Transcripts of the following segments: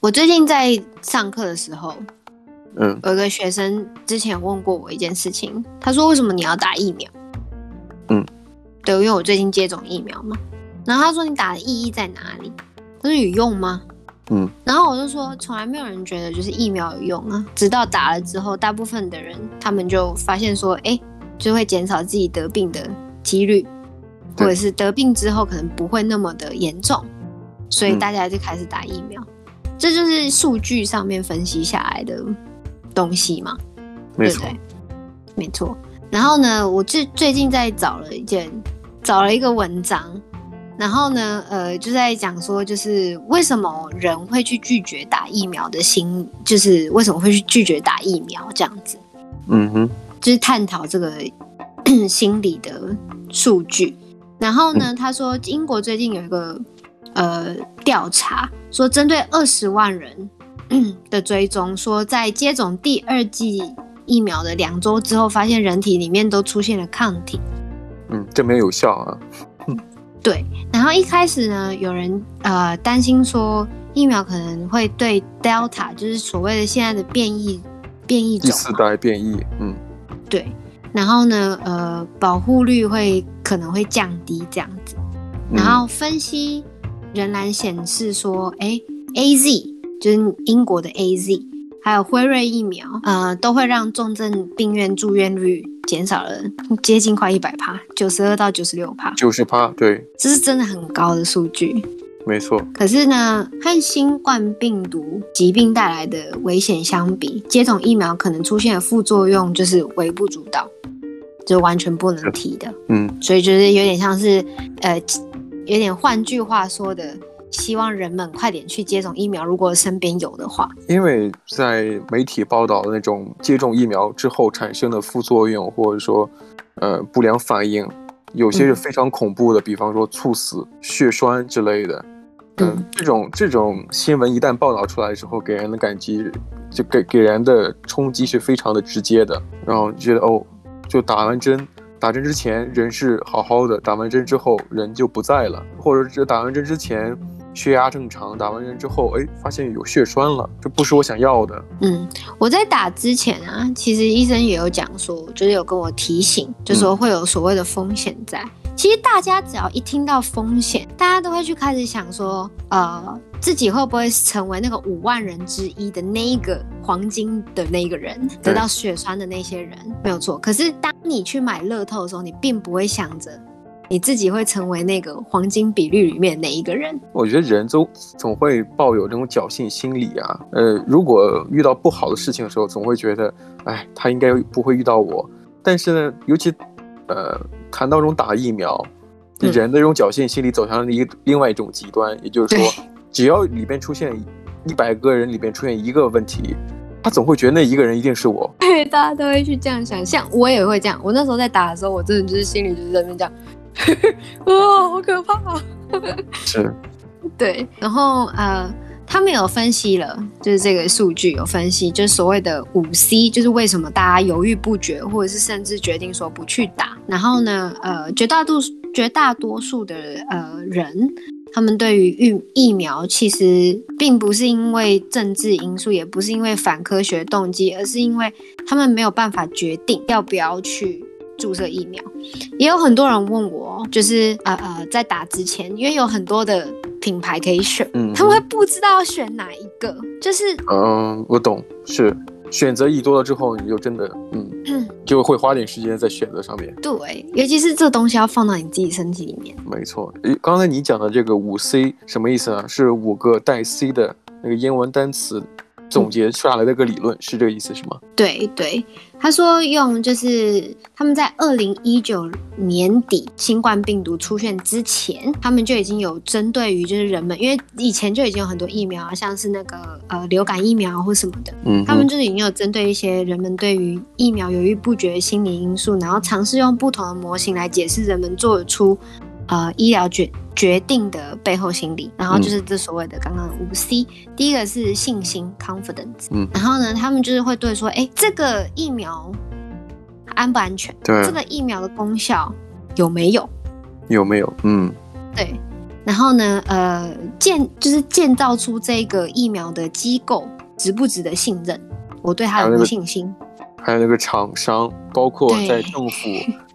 我最近在上课的时候，嗯，有一个学生之前问过我一件事情，他说：“为什么你要打疫苗？”嗯，对，因为我最近接种疫苗嘛。然后他说：“你打的意义在哪里？他说有用吗？”嗯，然后我就说：“从来没有人觉得就是疫苗有用啊，直到打了之后，大部分的人他们就发现说，哎，就会减少自己得病的几率，或者是得病之后可能不会那么的严重，所以大家就开始打疫苗。”这就是数据上面分析下来的东西嘛，没错，对对，没错。然后呢，我最最近在找了一件，找了一个文章，然后呢，呃，就在讲说，就是为什么人会去拒绝打疫苗的心，就是为什么会去拒绝打疫苗这样子，嗯哼，就是探讨这个 心理的数据。然后呢，他说英国最近有一个。呃，调查说，针对二十万人 的追踪，说在接种第二剂疫苗的两周之后，发现人体里面都出现了抗体。嗯，这没有效啊。对。然后一开始呢，有人呃担心说疫苗可能会对 Delta，就是所谓的现在的变异变异种，第四代变异。嗯，对。然后呢，呃，保护率会可能会降低这样子。然后分析。仍然显示说，哎、欸，A Z 就是英国的 A Z，还有辉瑞疫苗，呃，都会让重症病院住院率减少了接近快一百趴，九十二到九十六趴，九十趴，对，这是真的很高的数据，没错。可是呢，和新冠病毒疾病带来的危险相比，接种疫苗可能出现的副作用就是微不足道，就完全不能提的，嗯，所以就是有点像是，呃。有点换句话说的，希望人们快点去接种疫苗，如果身边有的话。因为在媒体报道的那种接种疫苗之后产生的副作用，或者说，呃，不良反应，有些是非常恐怖的，嗯、比方说猝死、血栓之类的。这种这种新闻一旦报道出来之后，给人的感激，就给给人的冲击是非常的直接的，然后觉得哦，就打完针。打针之前人是好好的，打完针之后人就不在了，或者是打完针之前血压正常，打完针之后哎发现有血栓了，这不是我想要的。嗯，我在打之前啊，其实医生也有讲说，就是有跟我提醒，就说会有所谓的风险在。嗯其实大家只要一听到风险，大家都会去开始想说，呃，自己会不会成为那个五万人之一的那一个黄金的那一个人，得到血栓的那些人，没有错。可是当你去买乐透的时候，你并不会想着你自己会成为那个黄金比率里面哪一个人。我觉得人都总会抱有这种侥幸心理啊，呃，如果遇到不好的事情的时候，总会觉得，哎，他应该不会遇到我。但是呢，尤其，呃。谈到这种打疫苗，人的这种侥幸心理走向了一个另外一种极端，也就是说，只要里边出现一百个人里边出现一个问题，他总会觉得那一个人一定是我。对，大家都会去这样想，像我也会这样。我那时候在打的时候，我真的就是心里就是在那边讲，哦，好可怕。是，对，然后呃。他们有分析了，就是这个数据有分析，就是所谓的五 C，就是为什么大家犹豫不决，或者是甚至决定说不去打。然后呢，呃，绝大多数绝大多数的呃人，他们对于疫疫苗其实并不是因为政治因素，也不是因为反科学动机，而是因为他们没有办法决定要不要去注射疫苗。也有很多人问我，就是呃呃，在打之前，因为有很多的。品牌可以选，嗯，他们会不知道要选哪一个，就是，嗯，我懂，是选择一多了之后，你就真的，嗯，嗯就会花点时间在选择上面。对，尤其是这东西要放到你自己身体里面。没错，刚才你讲的这个五 C 什么意思啊？是五个带 C 的那个英文单词。总结出来的一个理论是这个意思是吗？对对，他说用就是他们在二零一九年底新冠病毒出现之前，他们就已经有针对于就是人们，因为以前就已经有很多疫苗啊，像是那个呃流感疫苗或什么的，嗯，他们就是已经有针对一些人们对于疫苗犹豫不决的心理因素，然后尝试用不同的模型来解释人们做出呃医疗决决定的背后心理，然后就是这所谓的刚刚的五 C，第一个是信心 confidence，嗯，然后呢，他们就是会对说，哎，这个疫苗安不安全？对，这个疫苗的功效有没有？有没有？嗯，对。然后呢，呃，建就是建造出这个疫苗的机构值不值得信任？我对他有没有信心？还有那个厂商，包括在政府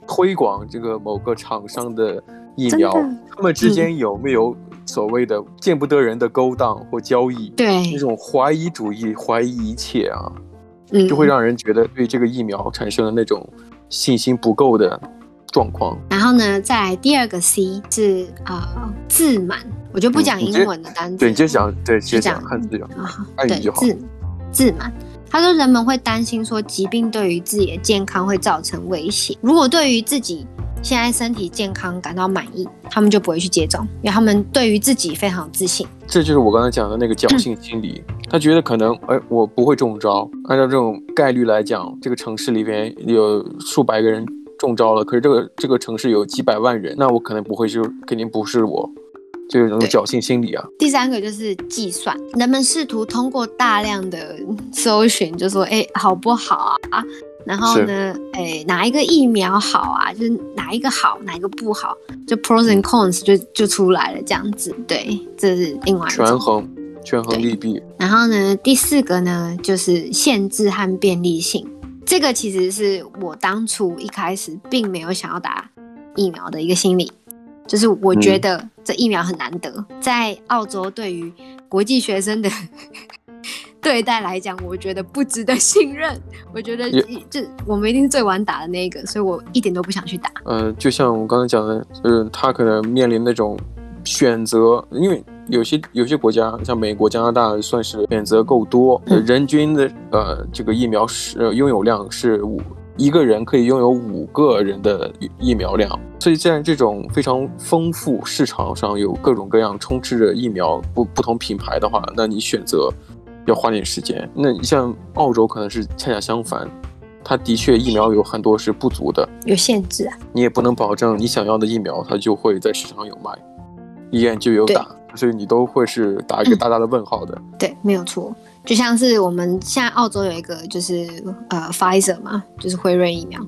推广这个某个厂商的疫苗，他们之间有没有所谓的见不得人的勾当或交易？对，那种怀疑主义，怀疑一切啊，嗯，就会让人觉得对这个疫苗产生了那种信心不够的状况。然后呢，再来第二个 C 是啊、呃，自满，我就不讲英文的单词，对，就讲对，就讲汉字就好，汉语就好。自自满。他说：“人们会担心说，疾病对于自己的健康会造成威胁。如果对于自己现在身体健康感到满意，他们就不会去接种，因为他们对于自己非常自信。这就是我刚才讲的那个侥幸心理。他觉得可能，哎，我不会中招。按照这种概率来讲，这个城市里边有数百个人中招了，可是这个这个城市有几百万人，那我可能不会就，肯定不是我。”就有这种侥幸心理啊。第三个就是计算，人们试图通过大量的搜寻，就说哎好不好啊？然后呢，哎哪一个疫苗好啊？就是哪一个好，哪一个不好？就 pros and cons 就就出来了这样子。对，这是另外。权衡，权衡利弊。然后呢，第四个呢就是限制和便利性。这个其实是我当初一开始并没有想要打疫苗的一个心理。就是我觉得这疫苗很难得，嗯、在澳洲对于国际学生的对待来讲，我觉得不值得信任。我觉得这我们一定是最晚打的那一个，所以我一点都不想去打。嗯、呃，就像我刚才讲的，就是他可能面临那种选择，因为有些有些国家，像美国、加拿大，算是选择够多，嗯、人均的呃这个疫苗是拥有量是五。一个人可以拥有五个人的疫苗量，所以在这种非常丰富市场上有各种各样充斥着疫苗不不同品牌的话，那你选择要花点时间。那你像澳洲可能是恰恰相反，它的确疫苗有很多是不足的，有限制啊。你也不能保证你想要的疫苗它就会在市场上有卖，医院就有打，所以你都会是打一个大大的问号的。嗯、对，没有错。就像是我们现在澳洲有一个就是呃 Pfizer 嘛，就是辉瑞疫苗，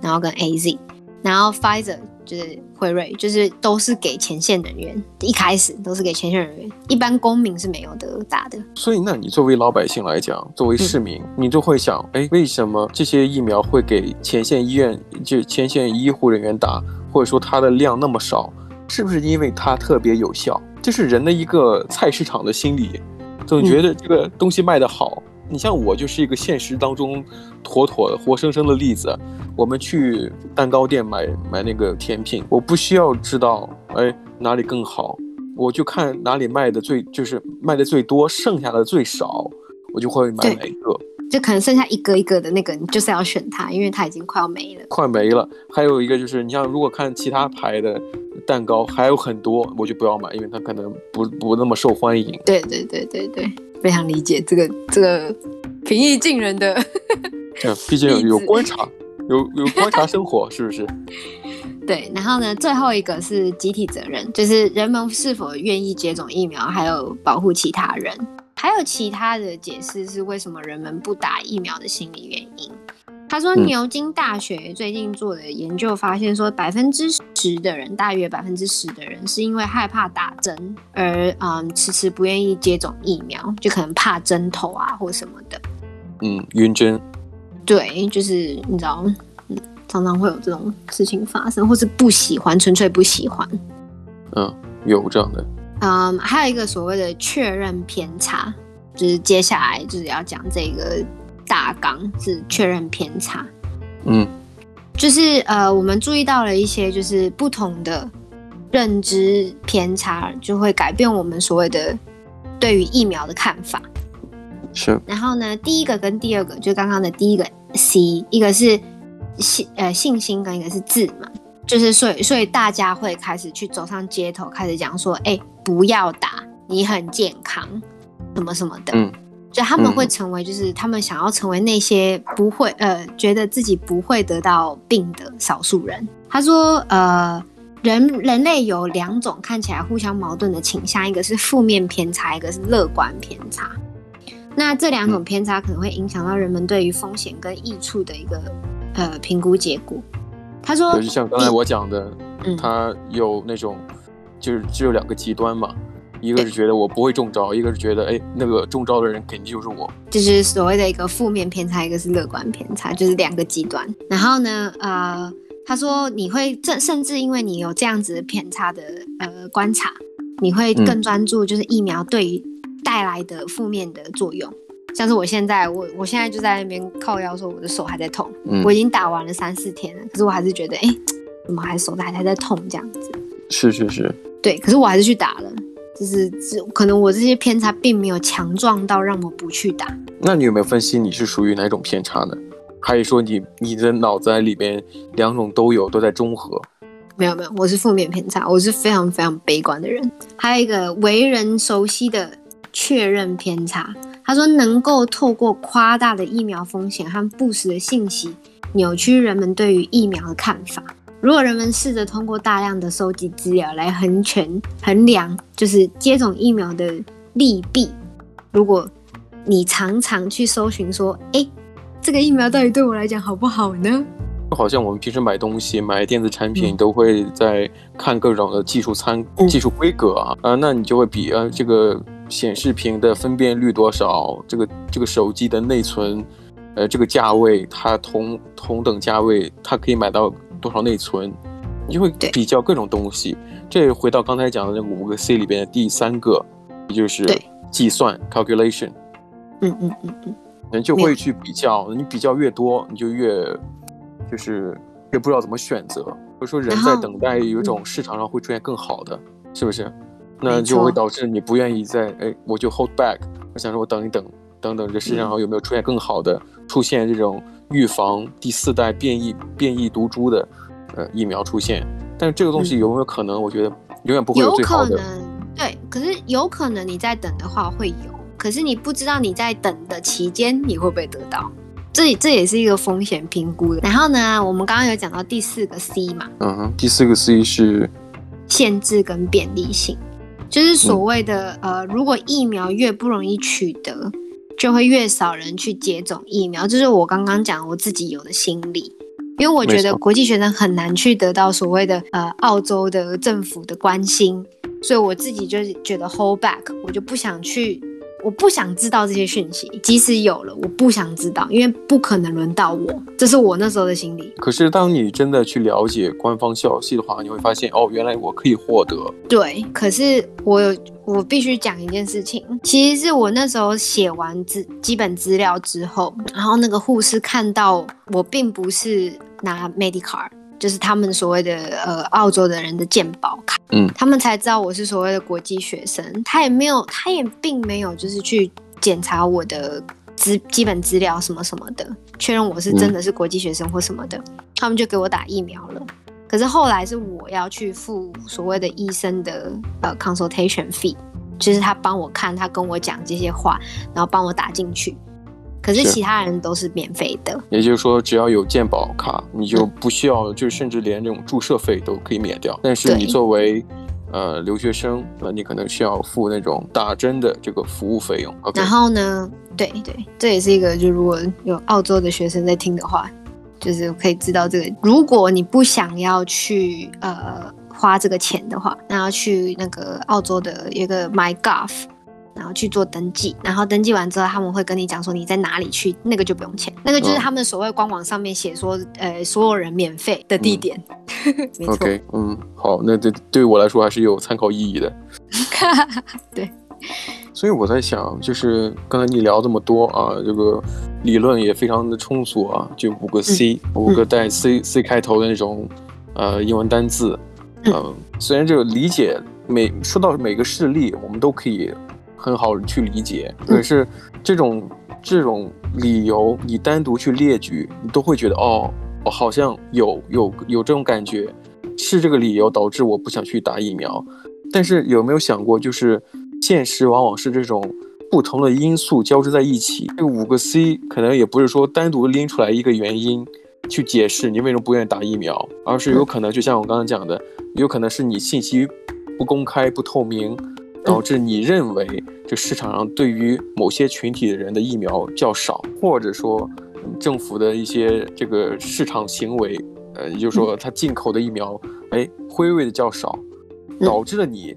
然后跟 AZ，然后 Pfizer 就是辉瑞，就是都是给前线人员，一开始都是给前线人员，一般公民是没有得打的。所以，那你作为老百姓来讲，作为市民，嗯、你就会想，哎，为什么这些疫苗会给前线医院就前线医护人员打，或者说它的量那么少，是不是因为它特别有效？这是人的一个菜市场的心理。总觉得这个东西卖得好，你像我就是一个现实当中妥妥的活生生的例子。我们去蛋糕店买买那个甜品，我不需要知道哎哪里更好，我就看哪里卖的最就是卖的最多，剩下的最少，我就会买哪一个。就可能剩下一个一个的那个，你就是要选它，因为它已经快要没了。快没了。还有一个就是，你像如果看其他牌的。蛋糕还有很多，我就不要买，因为它可能不不那么受欢迎。对对对对对，非常理解这个这个平易近人的。嗯，毕竟有有观察，有有观察生活，是不是？对，然后呢，最后一个是集体责任，就是人们是否愿意接种疫苗，还有保护其他人，还有其他的解释是为什么人们不打疫苗的心理原因。他说，牛津大学最近做的研究发现，说百分之十的人，大约百分之十的人，是因为害怕打针而嗯迟迟不愿意接种疫苗，就可能怕针头啊或什么的。嗯，晕针。对，就是你知道，嗯，常常会有这种事情发生，或是不喜欢，纯粹不喜欢。嗯，有这样的。嗯，还有一个所谓的确认偏差，就是接下来就是要讲这个。大纲是确认偏差，嗯，就是呃，我们注意到了一些就是不同的认知偏差，就会改变我们所谓的对于疫苗的看法。是。然后呢，第一个跟第二个，就刚刚的第一个 C，一个是信呃信心，跟一个是字嘛，就是所以所以大家会开始去走上街头，开始讲说，哎、欸，不要打，你很健康，什么什么的，嗯。就他们会成为，就是他们想要成为那些不会呃觉得自己不会得到病的少数人。他说，呃，人人类有两种看起来互相矛盾的倾向，一个是负面偏差，一个是乐观偏差。那这两种偏差可能会影响到人们对于风险跟益处的一个呃评估结果。他说，就像刚才我讲的，嗯，他有那种就是只有两个极端嘛，一个是觉得我不会中招，一个是觉得哎那个中招的人肯定就是我，就是所谓的一个负面偏差，一个是乐观偏差，就是两个极端。然后呢，呃。他说：“你会这甚至因为你有这样子偏差的呃观察，你会更专注就是疫苗对于带来的负面的作用。像是我现在，我我现在就在那边靠腰说我的手还在痛，嗯、我已经打完了三四天了，可是我还是觉得哎，怎么还手还还在痛这样子？是是是，对，可是我还是去打了，就是可能我这些偏差并没有强壮到让我不去打。那你有没有分析你是属于哪种偏差呢？”还是说你你的脑子里边两种都有，都在中和？没有没有，我是负面偏差，我是非常非常悲观的人。还有一个为人熟悉的确认偏差，他说能够透过夸大的疫苗风险和不实的信息，扭曲人们对于疫苗的看法。如果人们试着通过大量的收集资料来衡权衡量，就是接种疫苗的利弊。如果你常常去搜寻说，哎。这个疫苗到底对我来讲好不好呢？好像我们平时买东西、买电子产品，都会在看各种的技术参、嗯、技术规格啊啊，那你就会比啊这个显示屏的分辨率多少，这个这个手机的内存，呃，这个价位它同同等价位它可以买到多少内存，你就会比较各种东西。这回到刚才讲的那个五个 C 里边的第三个，也就是计算 calculation。嗯嗯嗯嗯。人就会去比较，你比较越多，你就越就是越不知道怎么选择。或者说人在等待有一种市场上会出现更好的，是不是？那就会导致你不愿意再哎，我就 hold back，我想说我等一等，等等这世界上有没有出现更好的，出现这种预防第四代变异变异毒株的呃疫苗出现。但是这个东西有没有可能？我觉得永远不会有最好的。有可能，对，可是有可能你在等的话会有。可是你不知道你在等的期间你会不会得到，这这也是一个风险评估的。然后呢，我们刚刚有讲到第四个 C 嘛，嗯哼，第四个 C 是限制跟便利性，就是所谓的、嗯、呃，如果疫苗越不容易取得，就会越少人去接种疫苗。这、就是我刚刚讲我自己有的心理，因为我觉得国际学生很难去得到所谓的呃澳洲的政府的关心，所以我自己就是觉得 hold back，我就不想去。我不想知道这些讯息，即使有了，我不想知道，因为不可能轮到我。这是我那时候的心理。可是，当你真的去了解官方消息的话，你会发现，哦，原来我可以获得。对，可是我有，我必须讲一件事情，其实是我那时候写完资基本资料之后，然后那个护士看到我并不是拿 Medicard。就是他们所谓的呃澳洲的人的健保卡，嗯，他们才知道我是所谓的国际学生。他也没有，他也并没有就是去检查我的资基本资料什么什么的，确认我是真的是国际学生或什么的。嗯，他们就给我打疫苗了。可是后来是我要去付所谓的医生的呃 consultation fee，就是他帮我看，他跟我讲这些话，然后帮我打进去。可是其他人都是免费的，也就是说，只要有健保卡，你就不需要，嗯、就甚至连这种注射费都可以免掉。但是你作为呃留学生，那你可能需要付那种打针的这个服务费用。然后呢，对对，这也是一个，就如果有澳洲的学生在听的话，就是可以知道这个。如果你不想要去呃花这个钱的话，那要去那个澳洲的一个 MyGov。然后去做登记，然后登记完之后，他们会跟你讲说你在哪里去，那个就不用钱，那个就是他们所谓官网上面写说，哦、呃，所有人免费的地点。嗯、没错。OK，嗯，好，那对对我来说还是有参考意义的。对。所以我在想，就是刚才你聊这么多啊，这个理论也非常的充足啊，就五个 C，、嗯、五个带 C、嗯、C 开头的那种呃英文单字，嗯，嗯虽然这个理解每说到每个事例，我们都可以。很好去理解，可是这种这种理由，你单独去列举，你都会觉得哦，我好像有有有这种感觉，是这个理由导致我不想去打疫苗。但是有没有想过，就是现实往往是这种不同的因素交织在一起。这五个 C 可能也不是说单独拎出来一个原因去解释你为什么不愿意打疫苗，而是有可能就像我刚刚讲的，有可能是你信息不公开、不透明。导致你认为这市场上对于某些群体的人的疫苗较少，或者说政府的一些这个市场行为，呃，也就是说，它进口的疫苗，哎，辉瑞的较少，导致了你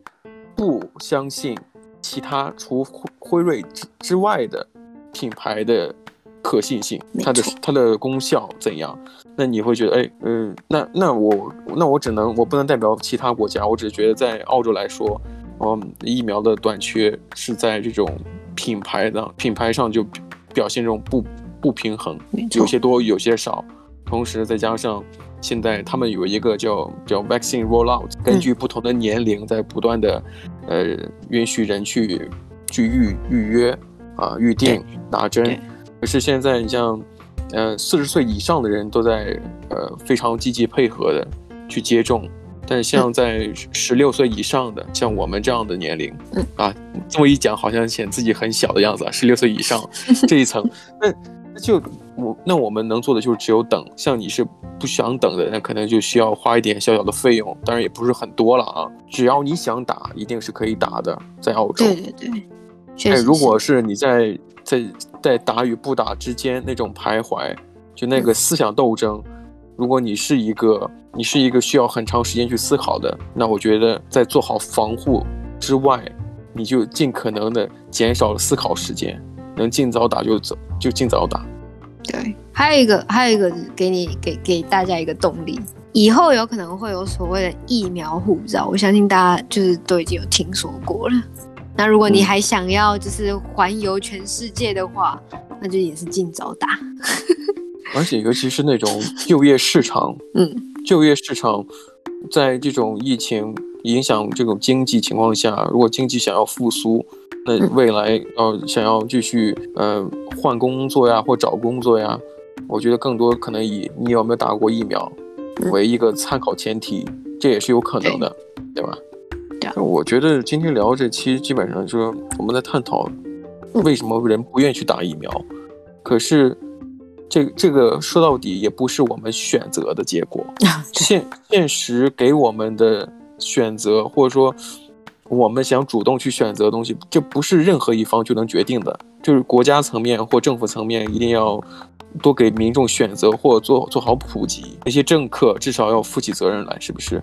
不相信其他除辉瑞之之外的品牌的可信性，它的它的功效怎样？那你会觉得，哎，嗯，那那我那我只能我不能代表其他国家，我只是觉得在澳洲来说，嗯，疫苗的短缺是在这种品牌的品牌上就表现这种不不平衡，有些多有些少，同时再加上现在他们有一个叫叫 vaccine rollout，根据不同的年龄在不断的呃允许人去去预预约啊预定打针，可是现在你像。呃，四十岁以上的人都在呃非常积极配合的去接种，但像在十六岁以上的，嗯、像我们这样的年龄，嗯、啊，这么一讲好像显自己很小的样子啊。十六岁以上 这一层，那那就我那我们能做的就是只有等。像你是不想等的，那可能就需要花一点小小的费用，当然也不是很多了啊。只要你想打，一定是可以打的，在澳洲。对对对，哎，如果是你在。在在打与不打之间那种徘徊，就那个思想斗争。如果你是一个你是一个需要很长时间去思考的，那我觉得在做好防护之外，你就尽可能的减少了思考时间，能尽早打就走，就尽早打。对，还有一个还有一个给你给给大家一个动力，以后有可能会有所谓的疫苗护照，我相信大家就是都已经有听说过了。那如果你还想要就是环游全世界的话，嗯、那就也是尽早打。而且尤其是那种 就业市场，嗯，就业市场在这种疫情影响这种经济情况下，如果经济想要复苏，那未来要想要继续呃换工作呀或找工作呀，我觉得更多可能以你有没有打过疫苗为一个参考前提，嗯、这也是有可能的，对，对吧？我觉得今天聊这期，基本上就是我们在探讨为什么人不愿意去打疫苗。可是，这这个说到底也不是我们选择的结果。现现实给我们的选择，或者说我们想主动去选择的东西，这不是任何一方就能决定的。就是国家层面或政府层面一定要多给民众选择，或者做做好普及。那些政客至少要负起责任来，是不是？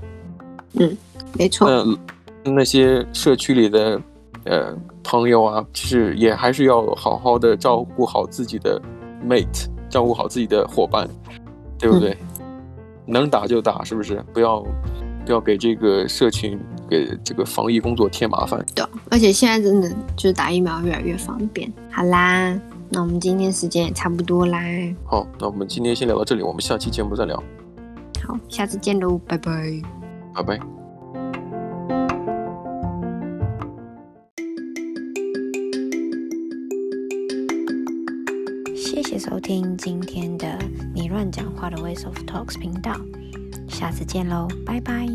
嗯，没错。嗯。那些社区里的，呃，朋友啊，其实也还是要好好的照顾好自己的 mate，照顾好自己的伙伴，对不对？嗯、能打就打，是不是？不要不要给这个社群给这个防疫工作添麻烦。对，而且现在真的就是打疫苗越来越方便。好啦，那我们今天时间也差不多啦。好，那我们今天先聊到这里，我们下期节目再聊。好，下次见喽，拜拜。拜拜。听今天的你乱讲话的 Ways of Talks 频道，下次见喽，拜拜。